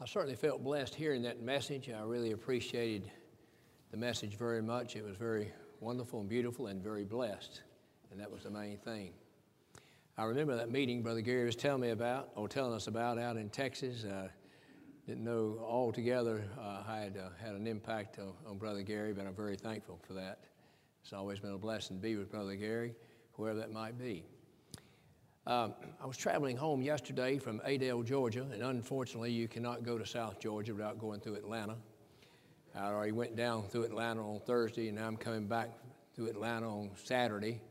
I certainly felt blessed hearing that message. I really appreciated the message very much. It was very wonderful and beautiful and very blessed, and that was the main thing. I remember that meeting Brother Gary was telling me about, or telling us about out in Texas. Uh, didn't know altogether uh, I had uh, had an impact on, on, Brother Gary, but I'm very thankful for that. It's always been a blessing to be with Brother Gary, whoever that might be. Um, I was traveling home yesterday from Adel, Georgia, and unfortunately, you cannot go to South Georgia without going through Atlanta. I already went down through Atlanta on Thursday, and now I'm coming back through Atlanta on Saturday.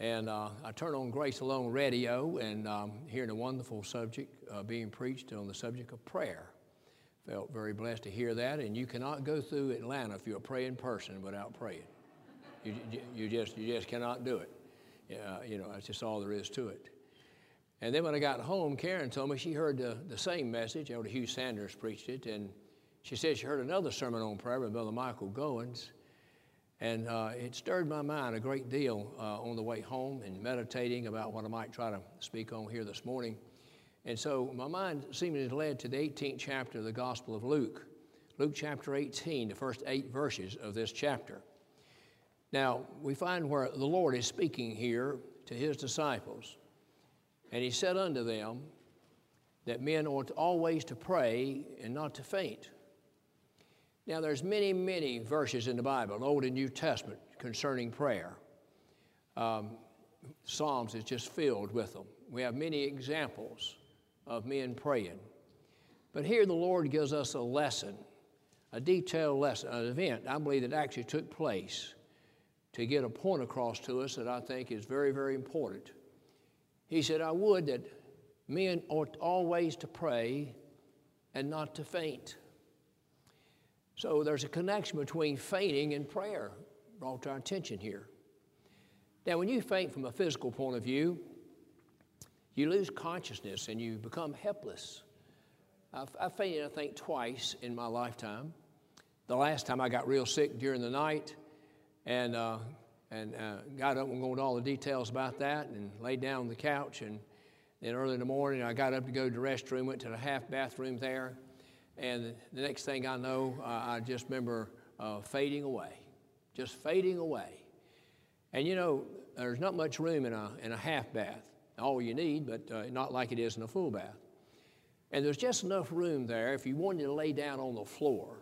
And uh, I turned on Grace Alone radio and um, hearing a wonderful subject uh, being preached on the subject of prayer. Felt very blessed to hear that. And you cannot go through Atlanta if you're a praying person without praying. You, you, just, you just cannot do it. You know, that's just all there is to it. And then when I got home, Karen told me she heard the, the same message. Elder Hugh Sanders preached it, and she said she heard another sermon on prayer by Brother Michael Goins. And uh, it stirred my mind a great deal uh, on the way home and meditating about what I might try to speak on here this morning. And so my mind seemingly led to the 18th chapter of the Gospel of Luke. Luke chapter 18, the first eight verses of this chapter. Now, we find where the Lord is speaking here to his disciples. And he said unto them that men ought always to pray and not to faint. Now, there's many, many verses in the Bible, Old and New Testament, concerning prayer. Um, Psalms is just filled with them. We have many examples of men praying. But here the Lord gives us a lesson, a detailed lesson, an event I believe that actually took place to get a point across to us that I think is very, very important. He said, I would that men ought always to pray and not to faint. So there's a connection between fainting and prayer brought to our attention here. Now, when you faint from a physical point of view, you lose consciousness and you become helpless. I've, I've fainted, I think, twice in my lifetime. The last time I got real sick during the night, and, uh, and uh, got up and go into all the details about that and laid down on the couch. And then early in the morning, I got up to go to the restroom, went to the half bathroom there. And the next thing I know, uh, I just remember uh, fading away, just fading away. And you know, there's not much room in a, in a half bath, all you need, but uh, not like it is in a full bath. And there's just enough room there if you wanted to lay down on the floor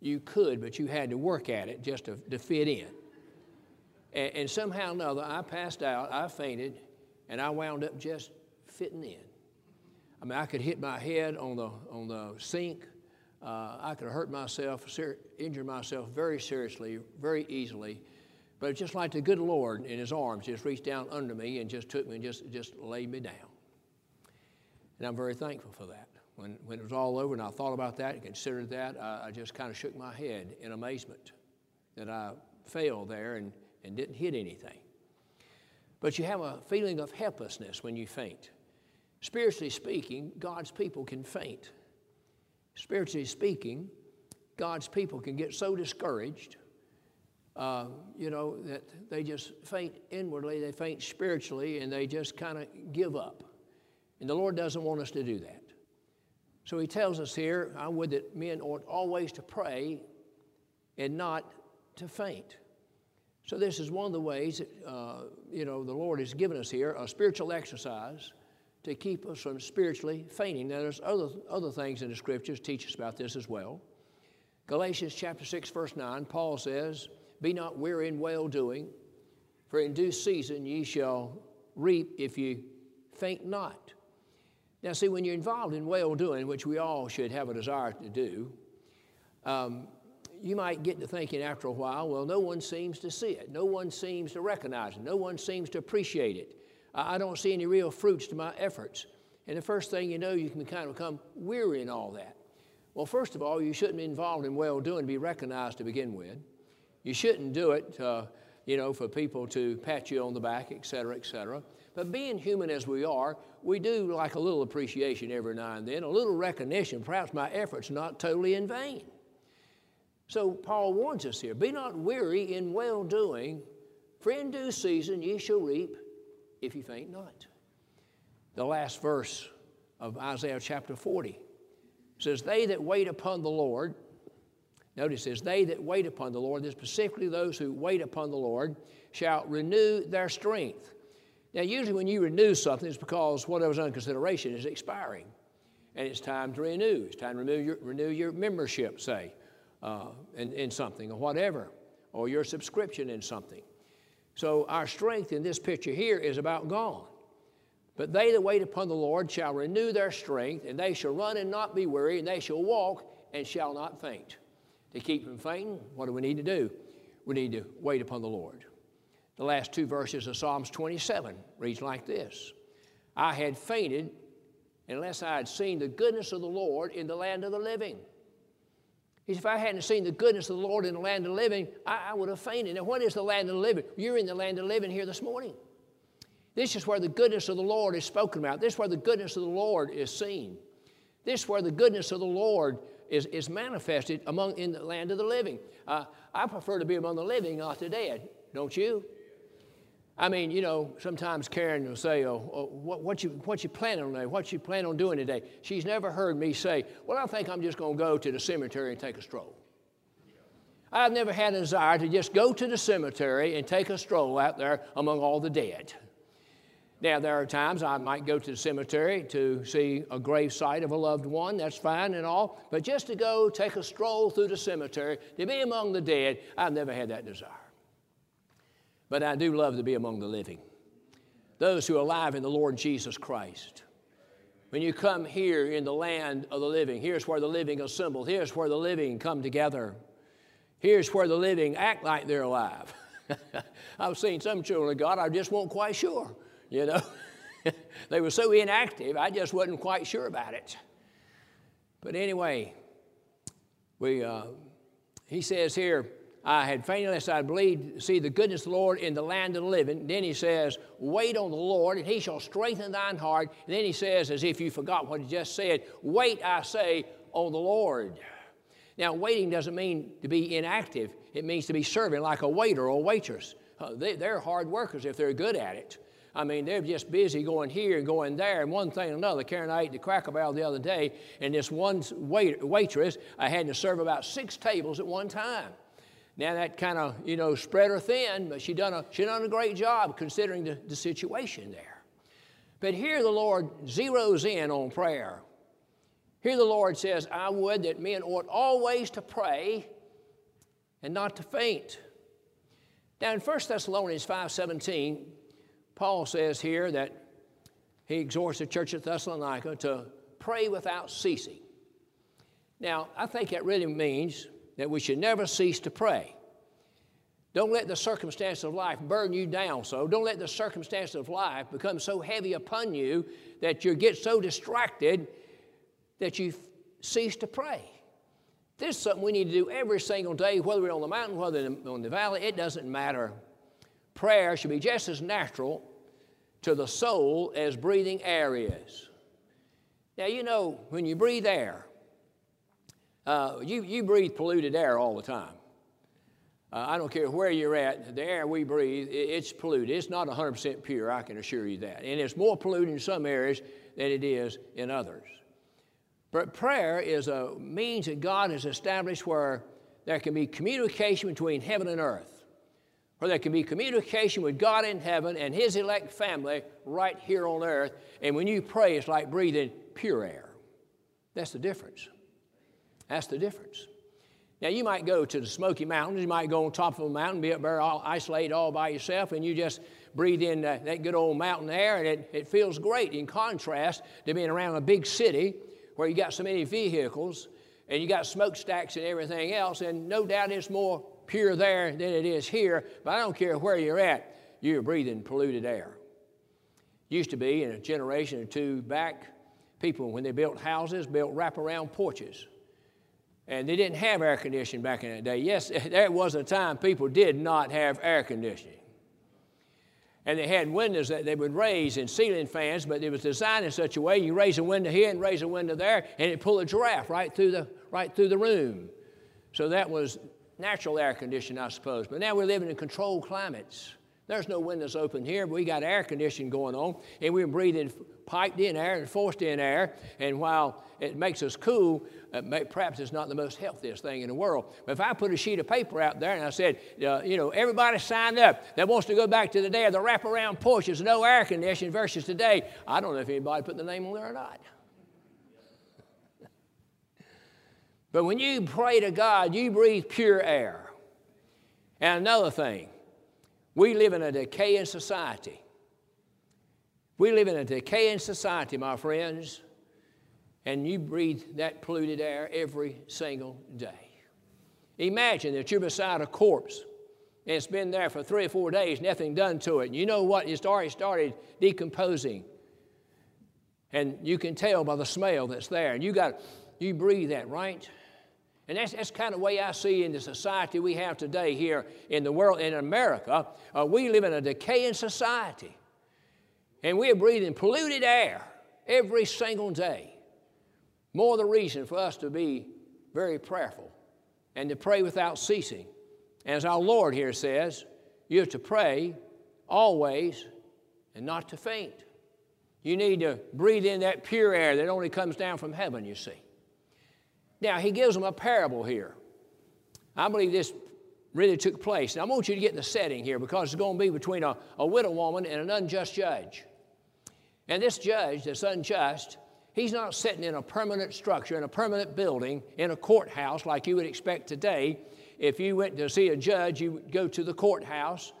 you could, but you had to work at it just to, to fit in. And, and somehow or another, I passed out, I fainted, and I wound up just fitting in. I mean, I could hit my head on the, on the sink. Uh, I could hurt myself, ser- injure myself very seriously, very easily. But it's just like the good Lord in His arms just reached down under me and just took me and just, just laid me down. And I'm very thankful for that. When, when it was all over and I thought about that and considered that, I, I just kind of shook my head in amazement that I failed there and, and didn't hit anything. But you have a feeling of helplessness when you faint. Spiritually speaking, God's people can faint. Spiritually speaking, God's people can get so discouraged, uh, you know, that they just faint inwardly, they faint spiritually, and they just kind of give up. And the Lord doesn't want us to do that. So he tells us here, I would that men ought always to pray and not to faint. So this is one of the ways that, uh, you know, the Lord has given us here, a spiritual exercise to keep us from spiritually fainting. Now there's other, other things in the scriptures teach us about this as well. Galatians chapter 6, verse 9, Paul says, Be not weary in well doing, for in due season ye shall reap if ye faint not. Now, see, when you're involved in well doing, which we all should have a desire to do, um, you might get to thinking after a while, well, no one seems to see it. No one seems to recognize it. No one seems to appreciate it. I don't see any real fruits to my efforts. And the first thing you know, you can kind of become weary in all that. Well, first of all, you shouldn't be involved in well doing to be recognized to begin with. You shouldn't do it, uh, you know, for people to pat you on the back, et cetera, et cetera. But being human as we are, we do like a little appreciation every now and then, a little recognition. Perhaps my efforts not totally in vain. So Paul warns us here be not weary in well doing, for in due season ye shall reap if ye faint not. The last verse of Isaiah chapter 40 says, They that wait upon the Lord, notice says, They that wait upon the Lord, this specifically those who wait upon the Lord, shall renew their strength. Now, usually when you renew something, it's because whatever's under consideration is expiring. And it's time to renew. It's time to renew your, renew your membership, say, uh, in, in something or whatever, or your subscription in something. So our strength in this picture here is about gone. But they that wait upon the Lord shall renew their strength, and they shall run and not be weary, and they shall walk and shall not faint. To keep from fainting, what do we need to do? We need to wait upon the Lord. The last two verses of Psalms 27 reads like this I had fainted unless I had seen the goodness of the Lord in the land of the living. He said, if I hadn't seen the goodness of the Lord in the land of the living, I, I would have fainted. Now, what is the land of the living? You're in the land of the living here this morning. This is where the goodness of the Lord is spoken about. This is where the goodness of the Lord is seen. This is where the goodness of the Lord is, is manifested among in the land of the living. Uh, I prefer to be among the living, not the dead. Don't you? I mean, you know, sometimes Karen will say, oh, oh what, what, you, what you planning on today? What you plan on doing today? She's never heard me say, well, I think I'm just going to go to the cemetery and take a stroll. I've never had a desire to just go to the cemetery and take a stroll out there among all the dead. Now, there are times I might go to the cemetery to see a grave site of a loved one, that's fine and all, but just to go take a stroll through the cemetery, to be among the dead, I've never had that desire. But I do love to be among the living, those who are alive in the Lord Jesus Christ. When you come here in the land of the living, here's where the living assemble, here's where the living come together, here's where the living act like they're alive. I've seen some children of God, I just wasn't quite sure, you know. they were so inactive, I just wasn't quite sure about it. But anyway, we, uh, he says here, I had fainted unless I believed see the goodness of the Lord in the land of the living. Then he says, Wait on the Lord, and he shall strengthen thine heart. And then he says, as if you forgot what he just said, Wait, I say, on the Lord. Now, waiting doesn't mean to be inactive, it means to be serving like a waiter or a waitress. Uh, they, they're hard workers if they're good at it. I mean, they're just busy going here and going there and one thing and another. Karen and I ate the Cracker Barrel the other day, and this one wait, waitress, I had to serve about six tables at one time. Now that kind of, you know, spread her thin, but she done a, she done a great job considering the, the situation there. But here the Lord zeroes in on prayer. Here the Lord says, I would that men ought always to pray and not to faint. Now in 1 Thessalonians 5.17, Paul says here that he exhorts the church at Thessalonica to pray without ceasing. Now, I think that really means that we should never cease to pray. Don't let the circumstances of life burn you down so. Don't let the circumstances of life become so heavy upon you that you get so distracted that you cease to pray. This is something we need to do every single day, whether we're on the mountain, whether on the valley, it doesn't matter. Prayer should be just as natural to the soul as breathing air is. Now, you know, when you breathe air, uh, you, you breathe polluted air all the time. Uh, I don't care where you're at, the air we breathe, it, it's polluted. It's not 100% pure, I can assure you that. And it's more polluted in some areas than it is in others. But prayer is a means that God has established where there can be communication between heaven and earth, where there can be communication with God in heaven and His elect family right here on earth. And when you pray, it's like breathing pure air. That's the difference. That's the difference. Now, you might go to the Smoky Mountains, you might go on top of a mountain, be up there all isolated all by yourself, and you just breathe in that, that good old mountain air, and it, it feels great in contrast to being around a big city where you got so many vehicles and you got smokestacks and everything else, and no doubt it's more pure there than it is here, but I don't care where you're at, you're breathing polluted air. Used to be in a generation or two back, people, when they built houses, built wraparound porches and they didn't have air conditioning back in that day. Yes, there was a time people did not have air conditioning. And they had windows that they would raise and ceiling fans, but it was designed in such a way you raise a window here and raise a window there, and it pulled a giraffe right through the, right through the room. So that was natural air conditioning, I suppose. But now we're living in controlled climates. There's no windows open here, but we got air conditioning going on, and we're breathing piped in air and forced in air. And while it makes us cool, uh, may, perhaps it's not the most healthiest thing in the world. But if I put a sheet of paper out there and I said, uh, you know, everybody signed up that wants to go back to the day of the wraparound porches, no air conditioning versus today, I don't know if anybody put the name on there or not. but when you pray to God, you breathe pure air. And another thing, we live in a decaying society. We live in a decaying society, my friends, and you breathe that polluted air every single day. Imagine that you're beside a corpse and it's been there for three or four days, nothing done to it. And you know what? It's already started decomposing. And you can tell by the smell that's there. And you got you breathe that, right? And that's, that's kind of way I see in the society we have today here in the world, in America. Uh, we live in a decaying society. And we are breathing polluted air every single day. More the reason for us to be very prayerful and to pray without ceasing. As our Lord here says, you're to pray always and not to faint. You need to breathe in that pure air that only comes down from heaven, you see. Now, he gives them a parable here. I believe this really took place. Now, I want you to get the setting here because it's going to be between a, a widow woman and an unjust judge. And this judge that's unjust, he's not sitting in a permanent structure, in a permanent building, in a courthouse like you would expect today. If you went to see a judge, you would go to the courthouse.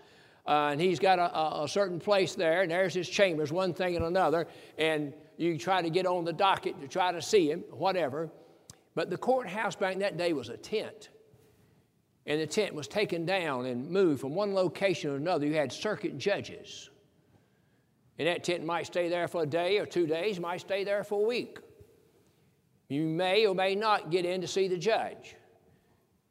Uh, and he's got a, a, a, certain place there, and there's his chambers, one thing and another, and you try to get on the docket to try to see him, whatever. But the courthouse back that day was a tent. And the tent was taken down and moved from one location to another. You had circuit judges. And that tent might stay there for a day or two days, might stay there for a week. You may or may not get in to see the judge.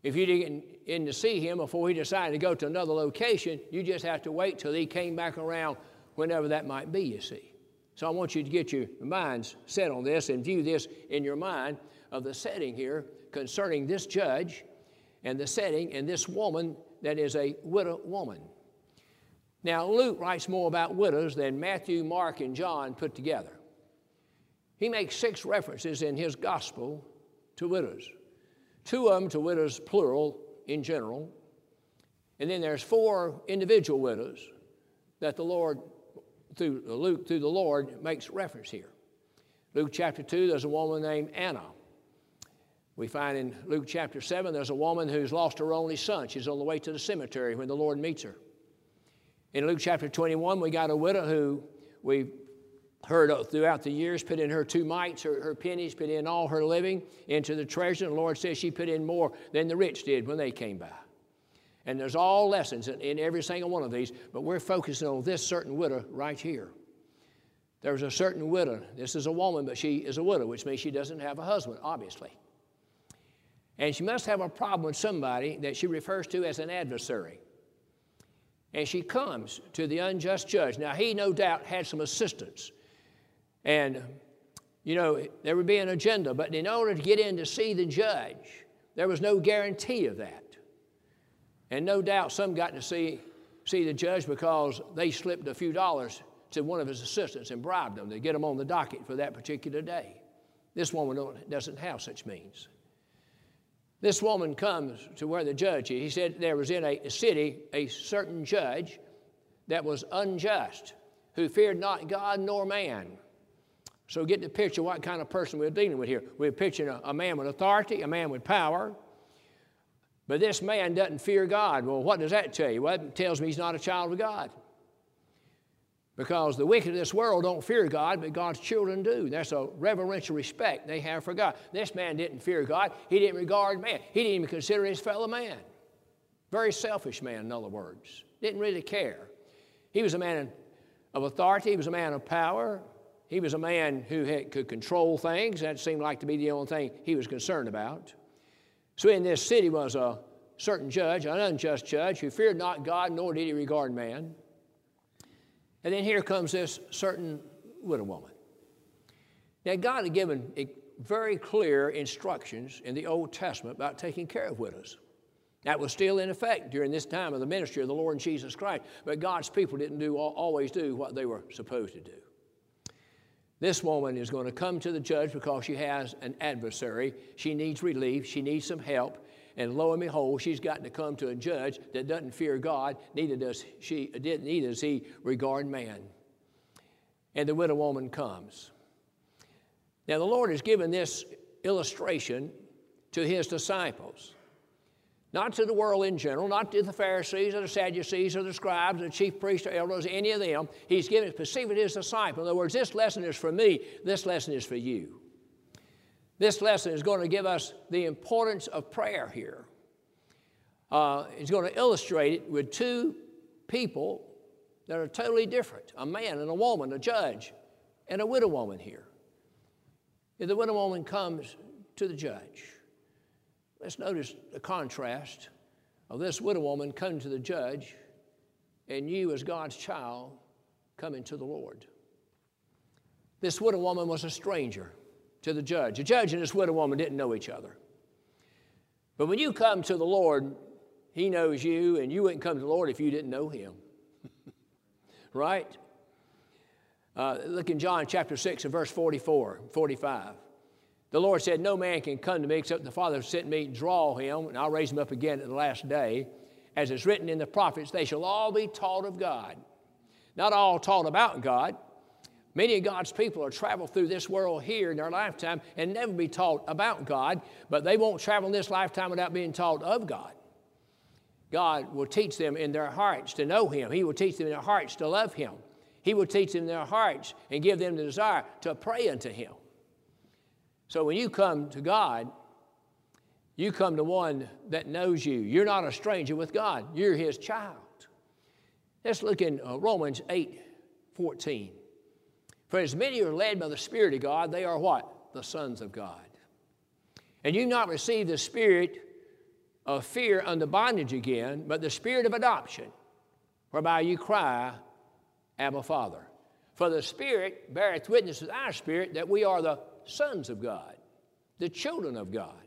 If you didn't get in to see him before he decided to go to another location, you just have to wait till he came back around whenever that might be, you see. So I want you to get your minds set on this and view this in your mind of the setting here concerning this judge and the setting and this woman that is a widow woman. Now, Luke writes more about widows than Matthew, Mark, and John put together. He makes six references in his gospel to widows, two of them to widows, plural, in general. And then there's four individual widows that the Lord, through Luke, through the Lord, makes reference here. Luke chapter 2, there's a woman named Anna. We find in Luke chapter 7, there's a woman who's lost her only son. She's on the way to the cemetery when the Lord meets her. In Luke chapter 21, we got a widow who we heard throughout the years put in her two mites, her, her pennies, put in all her living into the treasure. And the Lord says she put in more than the rich did when they came by. And there's all lessons in, in every single one of these, but we're focusing on this certain widow right here. There's a certain widow. This is a woman, but she is a widow, which means she doesn't have a husband, obviously. And she must have a problem with somebody that she refers to as an adversary. And she comes to the unjust judge. Now, he no doubt had some assistance. And, you know, there would be an agenda, but in order to get in to see the judge, there was no guarantee of that. And no doubt some got to see, see the judge because they slipped a few dollars to one of his assistants and bribed them to get them on the docket for that particular day. This woman doesn't have such means. This woman comes to where the judge is. He said there was in a city a certain judge that was unjust, who feared not God nor man. So get the picture what kind of person we're dealing with here. We're picturing a, a man with authority, a man with power. But this man doesn't fear God. Well, what does that tell you? Well, it tells me he's not a child of God. Because the wicked of this world don't fear God, but God's children do. That's a reverential respect they have for God. This man didn't fear God. He didn't regard man. He didn't even consider his fellow man. Very selfish man, in other words. Didn't really care. He was a man of authority. He was a man of power. He was a man who had, could control things. That seemed like to be the only thing he was concerned about. So in this city was a certain judge, an unjust judge, who feared not God, nor did he regard man. And then here comes this certain widow woman. Now, God had given very clear instructions in the Old Testament about taking care of widows. That was still in effect during this time of the ministry of the Lord Jesus Christ. But God's people didn't do, always do what they were supposed to do. This woman is going to come to the judge because she has an adversary. She needs relief, she needs some help. And lo and behold, she's got to come to a judge that doesn't fear God, neither does she, neither does he regard man. And the widow woman comes. Now, the Lord has given this illustration to his disciples. Not to the world in general, not to the Pharisees or the Sadducees or the scribes or the chief priests or elders, any of them. He's given it specifically to his disciples. In other words, this lesson is for me, this lesson is for you. This lesson is going to give us the importance of prayer here. Uh, it's going to illustrate it with two people that are totally different a man and a woman, a judge, and a widow woman here. If the widow woman comes to the judge, Let's notice the contrast of this widow woman coming to the judge and you, as God's child, coming to the Lord. This widow woman was a stranger to the judge. The judge and this widow woman didn't know each other. But when you come to the Lord, He knows you, and you wouldn't come to the Lord if you didn't know Him. right? Uh, look in John chapter 6 and verse 44, 45. The Lord said, No man can come to me except the Father sent me, draw him, and I'll raise him up again at the last day. As is written in the prophets, they shall all be taught of God. Not all taught about God. Many of God's people are travel through this world here in their lifetime and never be taught about God, but they won't travel in this lifetime without being taught of God. God will teach them in their hearts to know Him. He will teach them in their hearts to love Him. He will teach them in their hearts and give them the desire to pray unto Him. So when you come to God, you come to one that knows you. You're not a stranger with God, you're his child. Let's look in uh, Romans 8 14. For as many are led by the Spirit of God, they are what? The sons of God. And you've not received the spirit of fear under bondage again, but the spirit of adoption, whereby you cry, Abba, Father. For the Spirit beareth witness with our spirit that we are the sons of God, the children of God.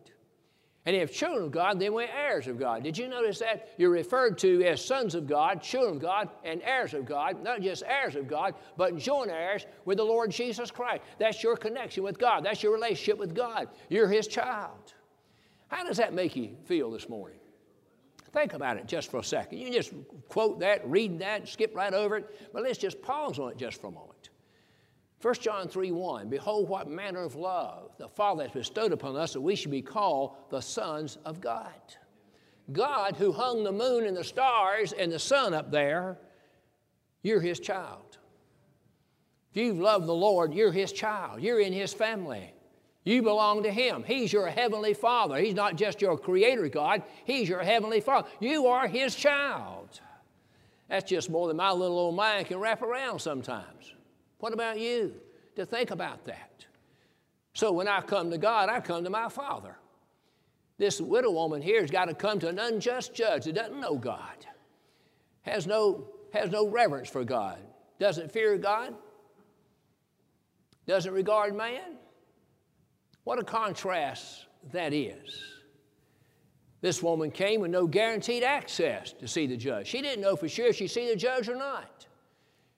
And if children of God, then we're heirs of God. Did you notice that? You're referred to as sons of God, children of God, and heirs of God. Not just heirs of God, but joint heirs with the Lord Jesus Christ. That's your connection with God. That's your relationship with God. You're His child. How does that make you feel this morning? Think about it just for a second. You just quote that, read that, skip right over it, but let's just pause on it just for a moment. 1 John 3 1 Behold, what manner of love the Father has bestowed upon us that we should be called the sons of God. God, who hung the moon and the stars and the sun up there, you're His child. If you've loved the Lord, you're His child. You're in His family. You belong to Him. He's your heavenly Father. He's not just your Creator God, He's your heavenly Father. You are His child. That's just more than my little old mind can wrap around sometimes. What about you? To think about that. So when I come to God, I come to my Father. This widow woman here has got to come to an unjust judge that doesn't know God, has no, has no reverence for God, doesn't fear God, doesn't regard man. What a contrast that is. This woman came with no guaranteed access to see the judge. She didn't know for sure if she'd see the judge or not.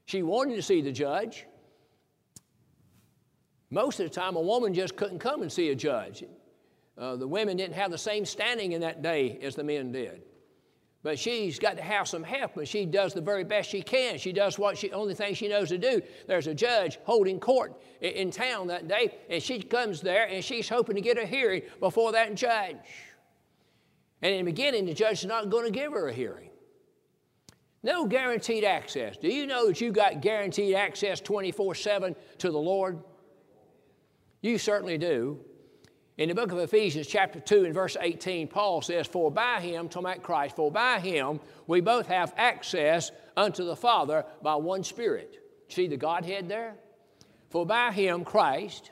She wanted to see the judge. Most of the time, a woman just couldn't come and see a judge. Uh, the women didn't have the same standing in that day as the men did. But she's got to have some help, and she does the very best she can. She does what she only thing she knows to do. There's a judge holding court in, in town that day, and she comes there and she's hoping to get a hearing before that judge. And in the beginning, the judge is not going to give her a hearing. No guaranteed access. Do you know that you got guaranteed access 24 7 to the Lord? You certainly do. In the book of Ephesians, chapter 2, and verse 18, Paul says, For by him, talking about Christ, for by him we both have access unto the Father by one Spirit. See the Godhead there? For by him, Christ,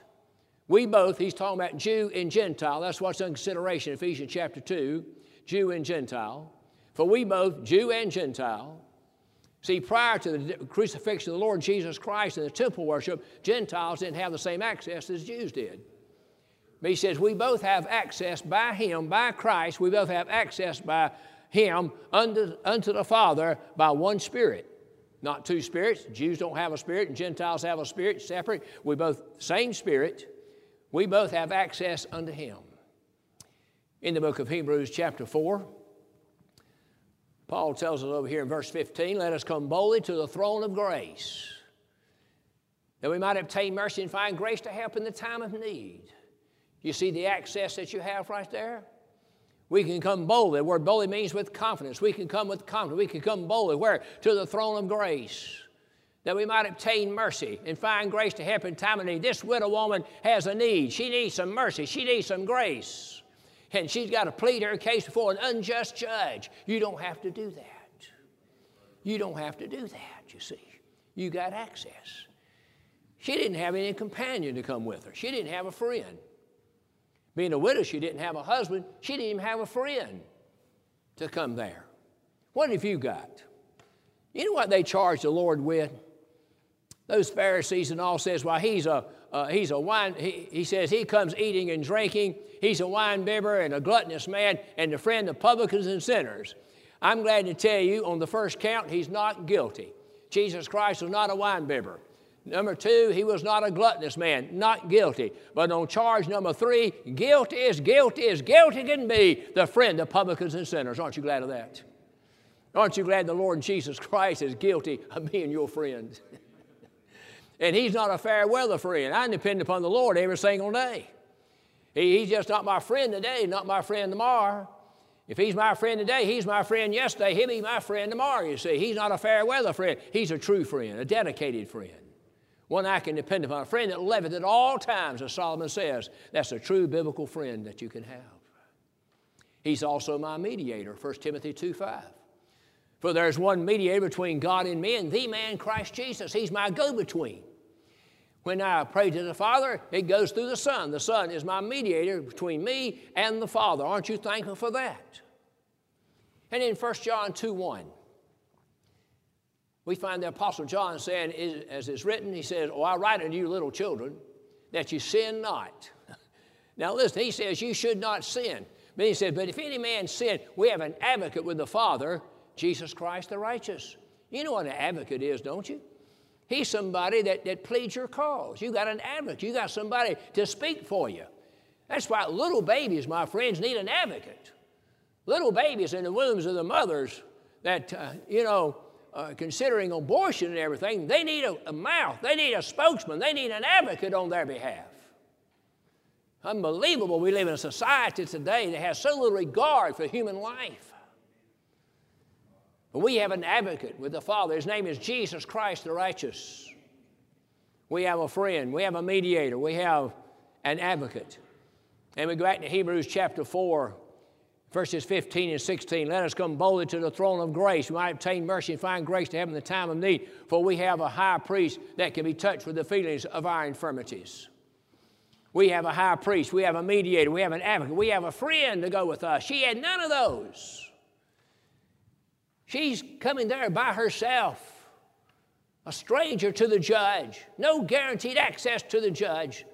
we both, he's talking about Jew and Gentile, that's what's in consideration, Ephesians chapter 2, Jew and Gentile. For we both, Jew and Gentile, see, prior to the crucifixion of the Lord Jesus Christ and the temple worship, Gentiles didn't have the same access as Jews did. But he says we both have access by him, by Christ, we both have access by him unto, unto the Father by one Spirit. Not two spirits. Jews don't have a spirit and Gentiles have a spirit separate. We both, same Spirit. We both have access unto him. In the book of Hebrews, chapter 4, Paul tells us over here in verse 15, let us come boldly to the throne of grace, that we might obtain mercy and find grace to help in the time of need. You see the access that you have right there? We can come boldly. The word boldly means with confidence. We can come with confidence. We can come boldly. Where? To the throne of grace. That we might obtain mercy and find grace to help in time of need. This widow woman has a need. She needs some mercy. She needs some grace and she's got to plead her case before an unjust judge. You don't have to do that. You don't have to do that, you see. You got access. She didn't have any companion to come with her, she didn't have a friend. Being a widow, she didn't have a husband, she didn't even have a friend to come there. What have you got? You know what they charged the Lord with? Those Pharisees and all says, well, he's a, uh, he's a wine, he, he says he comes eating and drinking He's a wine bibber and a gluttonous man and a friend of publicans and sinners. I'm glad to tell you on the first count, he's not guilty. Jesus Christ was not a wine bibber. Number two, he was not a gluttonous man, not guilty. But on charge number three, guilty is guilty is guilty can be, the friend of publicans and sinners. Aren't you glad of that? Aren't you glad the Lord Jesus Christ is guilty of being your friend? and he's not a fair weather friend. I depend upon the Lord every single day. He, he's just not my friend today, not my friend tomorrow. If he's my friend today, he's my friend yesterday, he'll be my friend tomorrow, you see. He's not a fair weather friend. He's a true friend, a dedicated friend. One I can depend upon, a friend that liveth at all times, as Solomon says. That's a true biblical friend that you can have. He's also my mediator, 1 Timothy 2 5. For there's one mediator between God and men, the man Christ Jesus. He's my go between. When I pray to the Father, it goes through the Son. The Son is my mediator between me and the Father. Aren't you thankful for that? And in 1 John 2 1, we find the Apostle John saying, as it's written, he says, Oh, I write unto you, little children, that you sin not. now listen, he says, You should not sin. But he said, But if any man sin, we have an advocate with the Father, Jesus Christ the righteous. You know what an advocate is, don't you? He's somebody that, that pleads your cause. You got an advocate. You got somebody to speak for you. That's why little babies, my friends, need an advocate. Little babies in the wombs of the mothers that, uh, you know, uh, considering abortion and everything, they need a, a mouth. They need a spokesman. They need an advocate on their behalf. Unbelievable. We live in a society today that has so little regard for human life. But we have an advocate with the Father. His name is Jesus Christ the righteous. We have a friend. We have a mediator. We have an advocate. And we go back to Hebrews chapter 4, verses 15 and 16. Let us come boldly to the throne of grace. We might obtain mercy and find grace to have in the time of need. For we have a high priest that can be touched with the feelings of our infirmities. We have a high priest. We have a mediator. We have an advocate. We have a friend to go with us. She had none of those. She's coming there by herself, a stranger to the judge, no guaranteed access to the judge,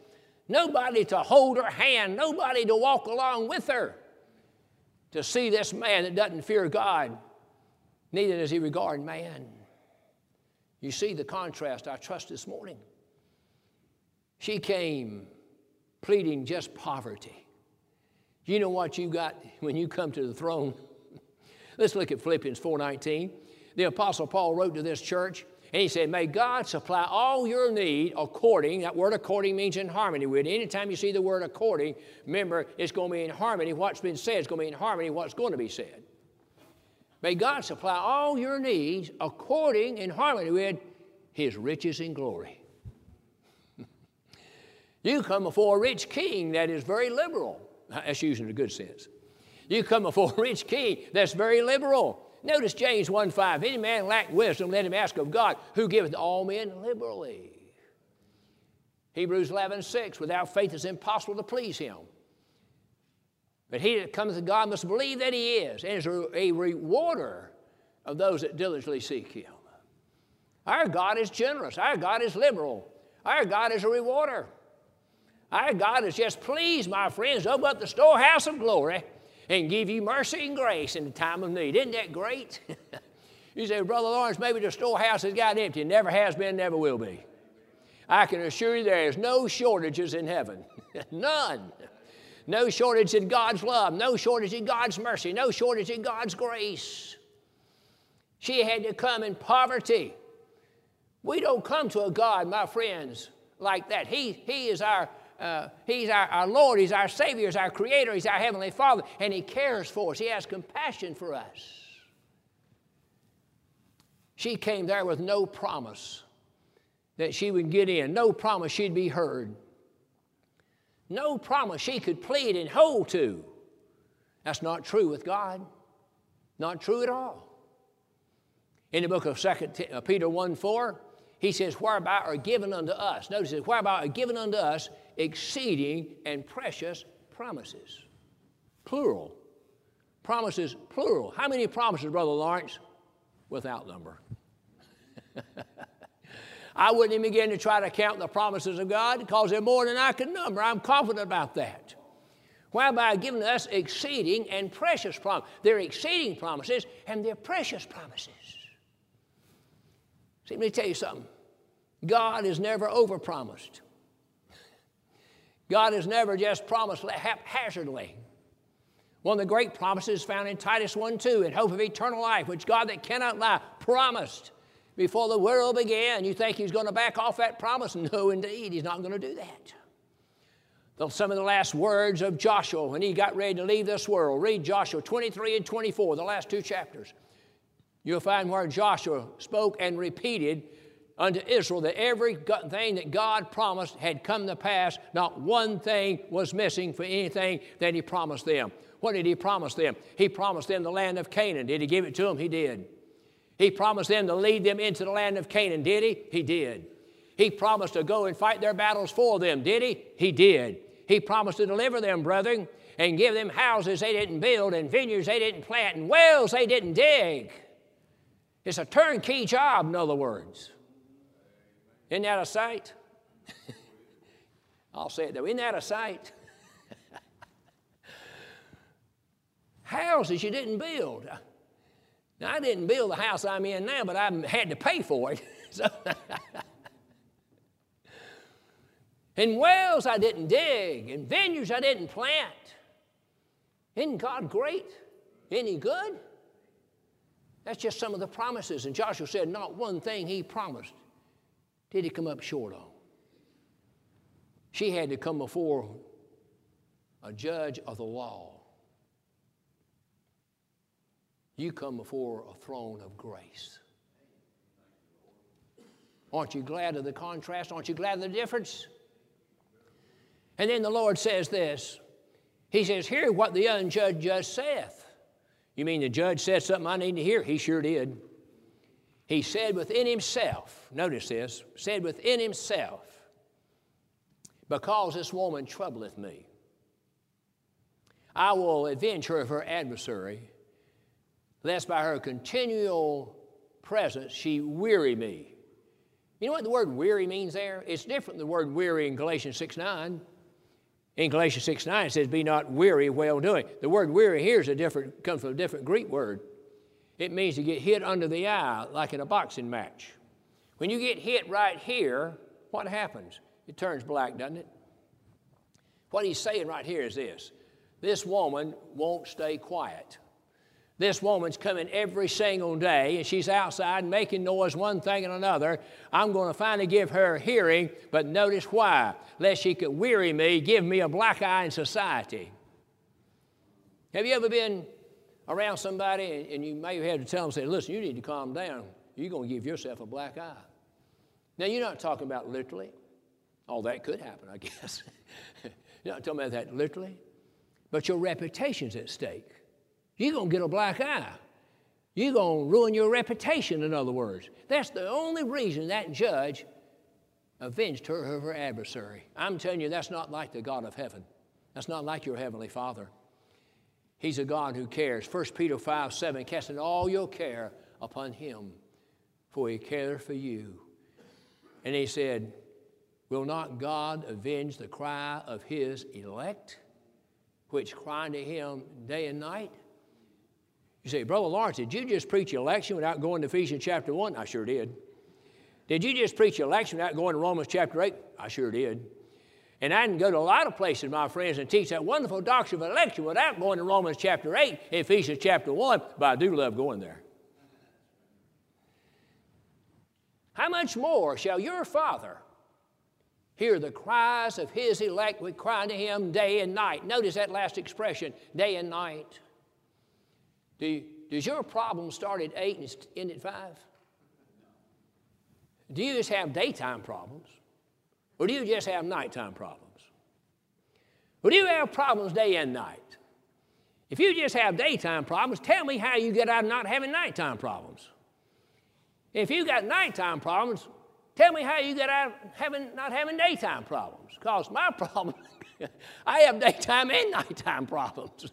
nobody to hold her hand, nobody to walk along with her to see this man that doesn't fear God, neither does he regard man. You see the contrast, I trust, this morning. She came pleading just poverty. You know what you got when you come to the throne? Let's look at Philippians 4:19. The apostle Paul wrote to this church and he said, May God supply all your need according, that word according means in harmony with. Anytime you see the word according, remember it's going to be in harmony. What's been said is going to be in harmony what's going to be said. May God supply all your needs according in harmony with his riches and glory. you come before a rich king that is very liberal. That's using a good sense. You come before a rich king that's very liberal. Notice James 1 5. Any man lack wisdom, let him ask of God, who giveth all men liberally. Hebrews 11 6. Without faith it's impossible to please him. But he that cometh to God must believe that he is, and is a rewarder of those that diligently seek him. Our God is generous. Our God is liberal. Our God is a rewarder. Our God is just pleased, my friends, open up the storehouse of glory and give you mercy and grace in the time of need. Isn't that great? you say, Brother Lawrence, maybe the storehouse has gotten empty. Never has been, never will be. I can assure you there is no shortages in heaven. None. No shortage in God's love, no shortage in God's mercy, no shortage in God's grace. She had to come in poverty. We don't come to a God, my friends, like that. He, he is our uh, he's our, our Lord, He's our Savior, He's our Creator, He's our Heavenly Father, and He cares for us. He has compassion for us. She came there with no promise that she would get in, no promise she'd be heard, no promise she could plead and hold to. That's not true with God, not true at all. In the book of 2 uh, Peter 1 4, he says, Whereby are given unto us. Notice it, whereby are given unto us exceeding and precious promises. Plural. Promises, plural. How many promises, Brother Lawrence? Without number. I wouldn't even begin to try to count the promises of God because they're more than I can number. I'm confident about that. Whereby giving us exceeding and precious promises. They're exceeding promises and they're precious promises. See, let me tell you something. God is never overpromised. God has never just promised haphazardly. One of the great promises found in Titus 1 2, in hope of eternal life, which God that cannot lie promised before the world began. You think He's going to back off that promise? No, indeed, He's not going to do that. Though some of the last words of Joshua when he got ready to leave this world. Read Joshua 23 and 24, the last two chapters. You'll find where Joshua spoke and repeated unto Israel that every thing that God promised had come to pass. Not one thing was missing for anything that He promised them. What did He promise them? He promised them the land of Canaan. Did He give it to them? He did. He promised them to lead them into the land of Canaan. Did He? He did. He promised to go and fight their battles for them. Did He? He did. He promised to deliver them, brethren, and give them houses they didn't build, and vineyards they didn't plant, and wells they didn't dig. It's a turnkey job, in other words. Isn't that a sight? I'll say it though. Isn't that a sight? Houses you didn't build. Now, I didn't build the house I'm in now, but I had to pay for it. so and wells I didn't dig, and vineyards I didn't plant. Isn't God great? Isn't He good? That's just some of the promises. And Joshua said, Not one thing He promised did He come up short on. She had to come before a judge of the law. You come before a throne of grace. Aren't you glad of the contrast? Aren't you glad of the difference? And then the Lord says this He says, Hear what the unjudged judge saith. You mean the judge said something I need to hear? He sure did. He said within himself, notice this, said within himself, Because this woman troubleth me, I will avenge her of her adversary, lest by her continual presence she weary me. You know what the word weary means there? It's different than the word weary in Galatians 6 9. In Galatians 6 9, it says, Be not weary well doing. The word weary here is a different, comes from a different Greek word. It means to get hit under the eye, like in a boxing match. When you get hit right here, what happens? It turns black, doesn't it? What he's saying right here is this this woman won't stay quiet. This woman's coming every single day and she's outside making noise one thing and another. I'm going to finally give her hearing, but notice why. Lest she could weary me, give me a black eye in society. Have you ever been around somebody and you may have to tell them, say, listen, you need to calm down. You're going to give yourself a black eye. Now, you're not talking about literally. All that could happen, I guess. you're not talking about that literally. But your reputation's at stake you're going to get a black eye. You're going to ruin your reputation, in other words. That's the only reason that judge avenged her of her adversary. I'm telling you, that's not like the God of heaven. That's not like your heavenly Father. He's a God who cares. 1 Peter 5 7, casting all your care upon him, for he cares for you. And he said, Will not God avenge the cry of his elect, which cry to him day and night? You say, Brother Lawrence, did you just preach election without going to Ephesians chapter 1? I sure did. Did you just preach election without going to Romans chapter 8? I sure did. And I can go to a lot of places, my friends, and teach that wonderful doctrine of election without going to Romans chapter 8, Ephesians chapter 1, but I do love going there. How much more shall your Father hear the cries of his elect We cry to him day and night? Notice that last expression, day and night. Do, does your problem start at 8 and end at 5? Do you just have daytime problems? Or do you just have nighttime problems? Or do you have problems day and night? If you just have daytime problems, tell me how you get out of not having nighttime problems. If you got nighttime problems, tell me how you get out of having, not having daytime problems. Because my problem, I have daytime and nighttime problems.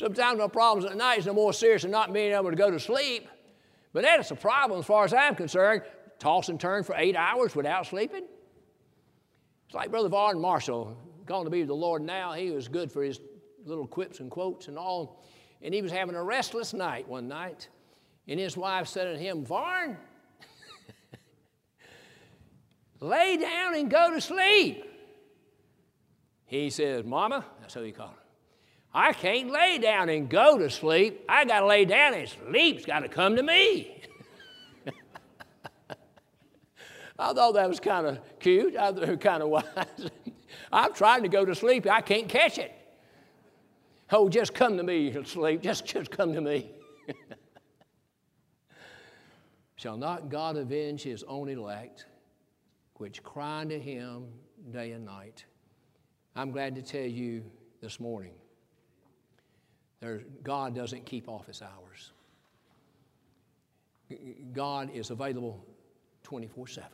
Sometimes my problems at night is no more serious than not being able to go to sleep. But that's a problem as far as I'm concerned toss and turn for eight hours without sleeping? It's like Brother Varden Marshall, gone to be with the Lord now. He was good for his little quips and quotes and all. And he was having a restless night one night. And his wife said to him, Varn, lay down and go to sleep. He says, Mama, that's how he called her. I can't lay down and go to sleep. I got to lay down and sleep's got to come to me. I thought that was kind of cute, kind of wise. I'm trying to go to sleep, I can't catch it. Oh, just come to me, sleep. Just, just come to me. Shall not God avenge his own elect, which cry to him day and night? I'm glad to tell you this morning God doesn't keep office hours. God is available 24 7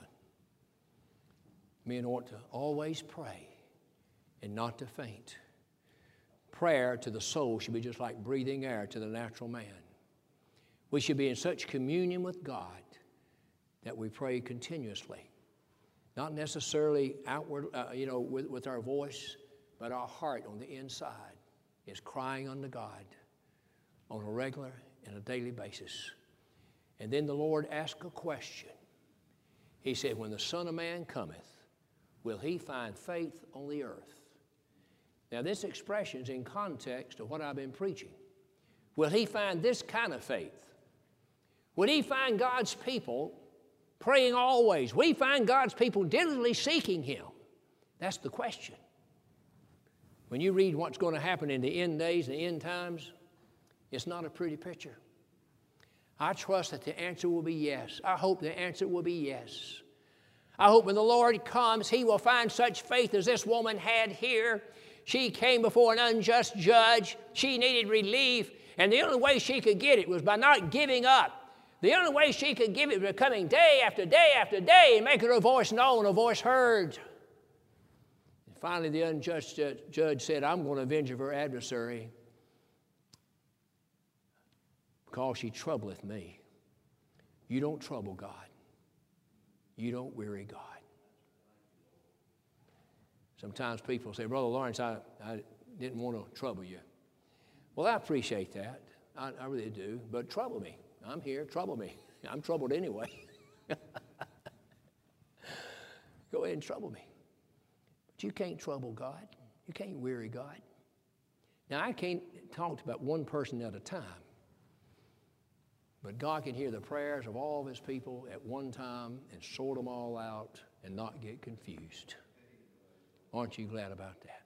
men ought to always pray and not to faint. Prayer to the soul should be just like breathing air to the natural man. We should be in such communion with God that we pray continuously. Not necessarily outward, uh, you know, with, with our voice, but our heart on the inside is crying unto God on a regular and a daily basis. And then the Lord asked a question. He said, When the Son of Man cometh, will he find faith on the earth? Now, this expression is in context of what I've been preaching. Will he find this kind of faith? Will he find God's people praying always? We find God's people diligently seeking him? That's the question. When you read what's going to happen in the end days, the end times, it's not a pretty picture. I trust that the answer will be yes. I hope the answer will be yes. I hope when the Lord comes, he will find such faith as this woman had here. She came before an unjust judge. She needed relief, and the only way she could get it was by not giving up. The only way she could give it was coming day after day after day and making her voice known, her voice heard. And finally, the unjust judge said, I'm going to avenge of her adversary because she troubleth me. You don't trouble God you don't weary God. Sometimes people say, Brother Lawrence, I, I didn't want to trouble you. Well, I appreciate that. I, I really do. But trouble me. I'm here. Trouble me. I'm troubled anyway. Go ahead and trouble me. But you can't trouble God. You can't weary God. Now, I can't talk about one person at a time. But God can hear the prayers of all of His people at one time and sort them all out and not get confused. Aren't you glad about that?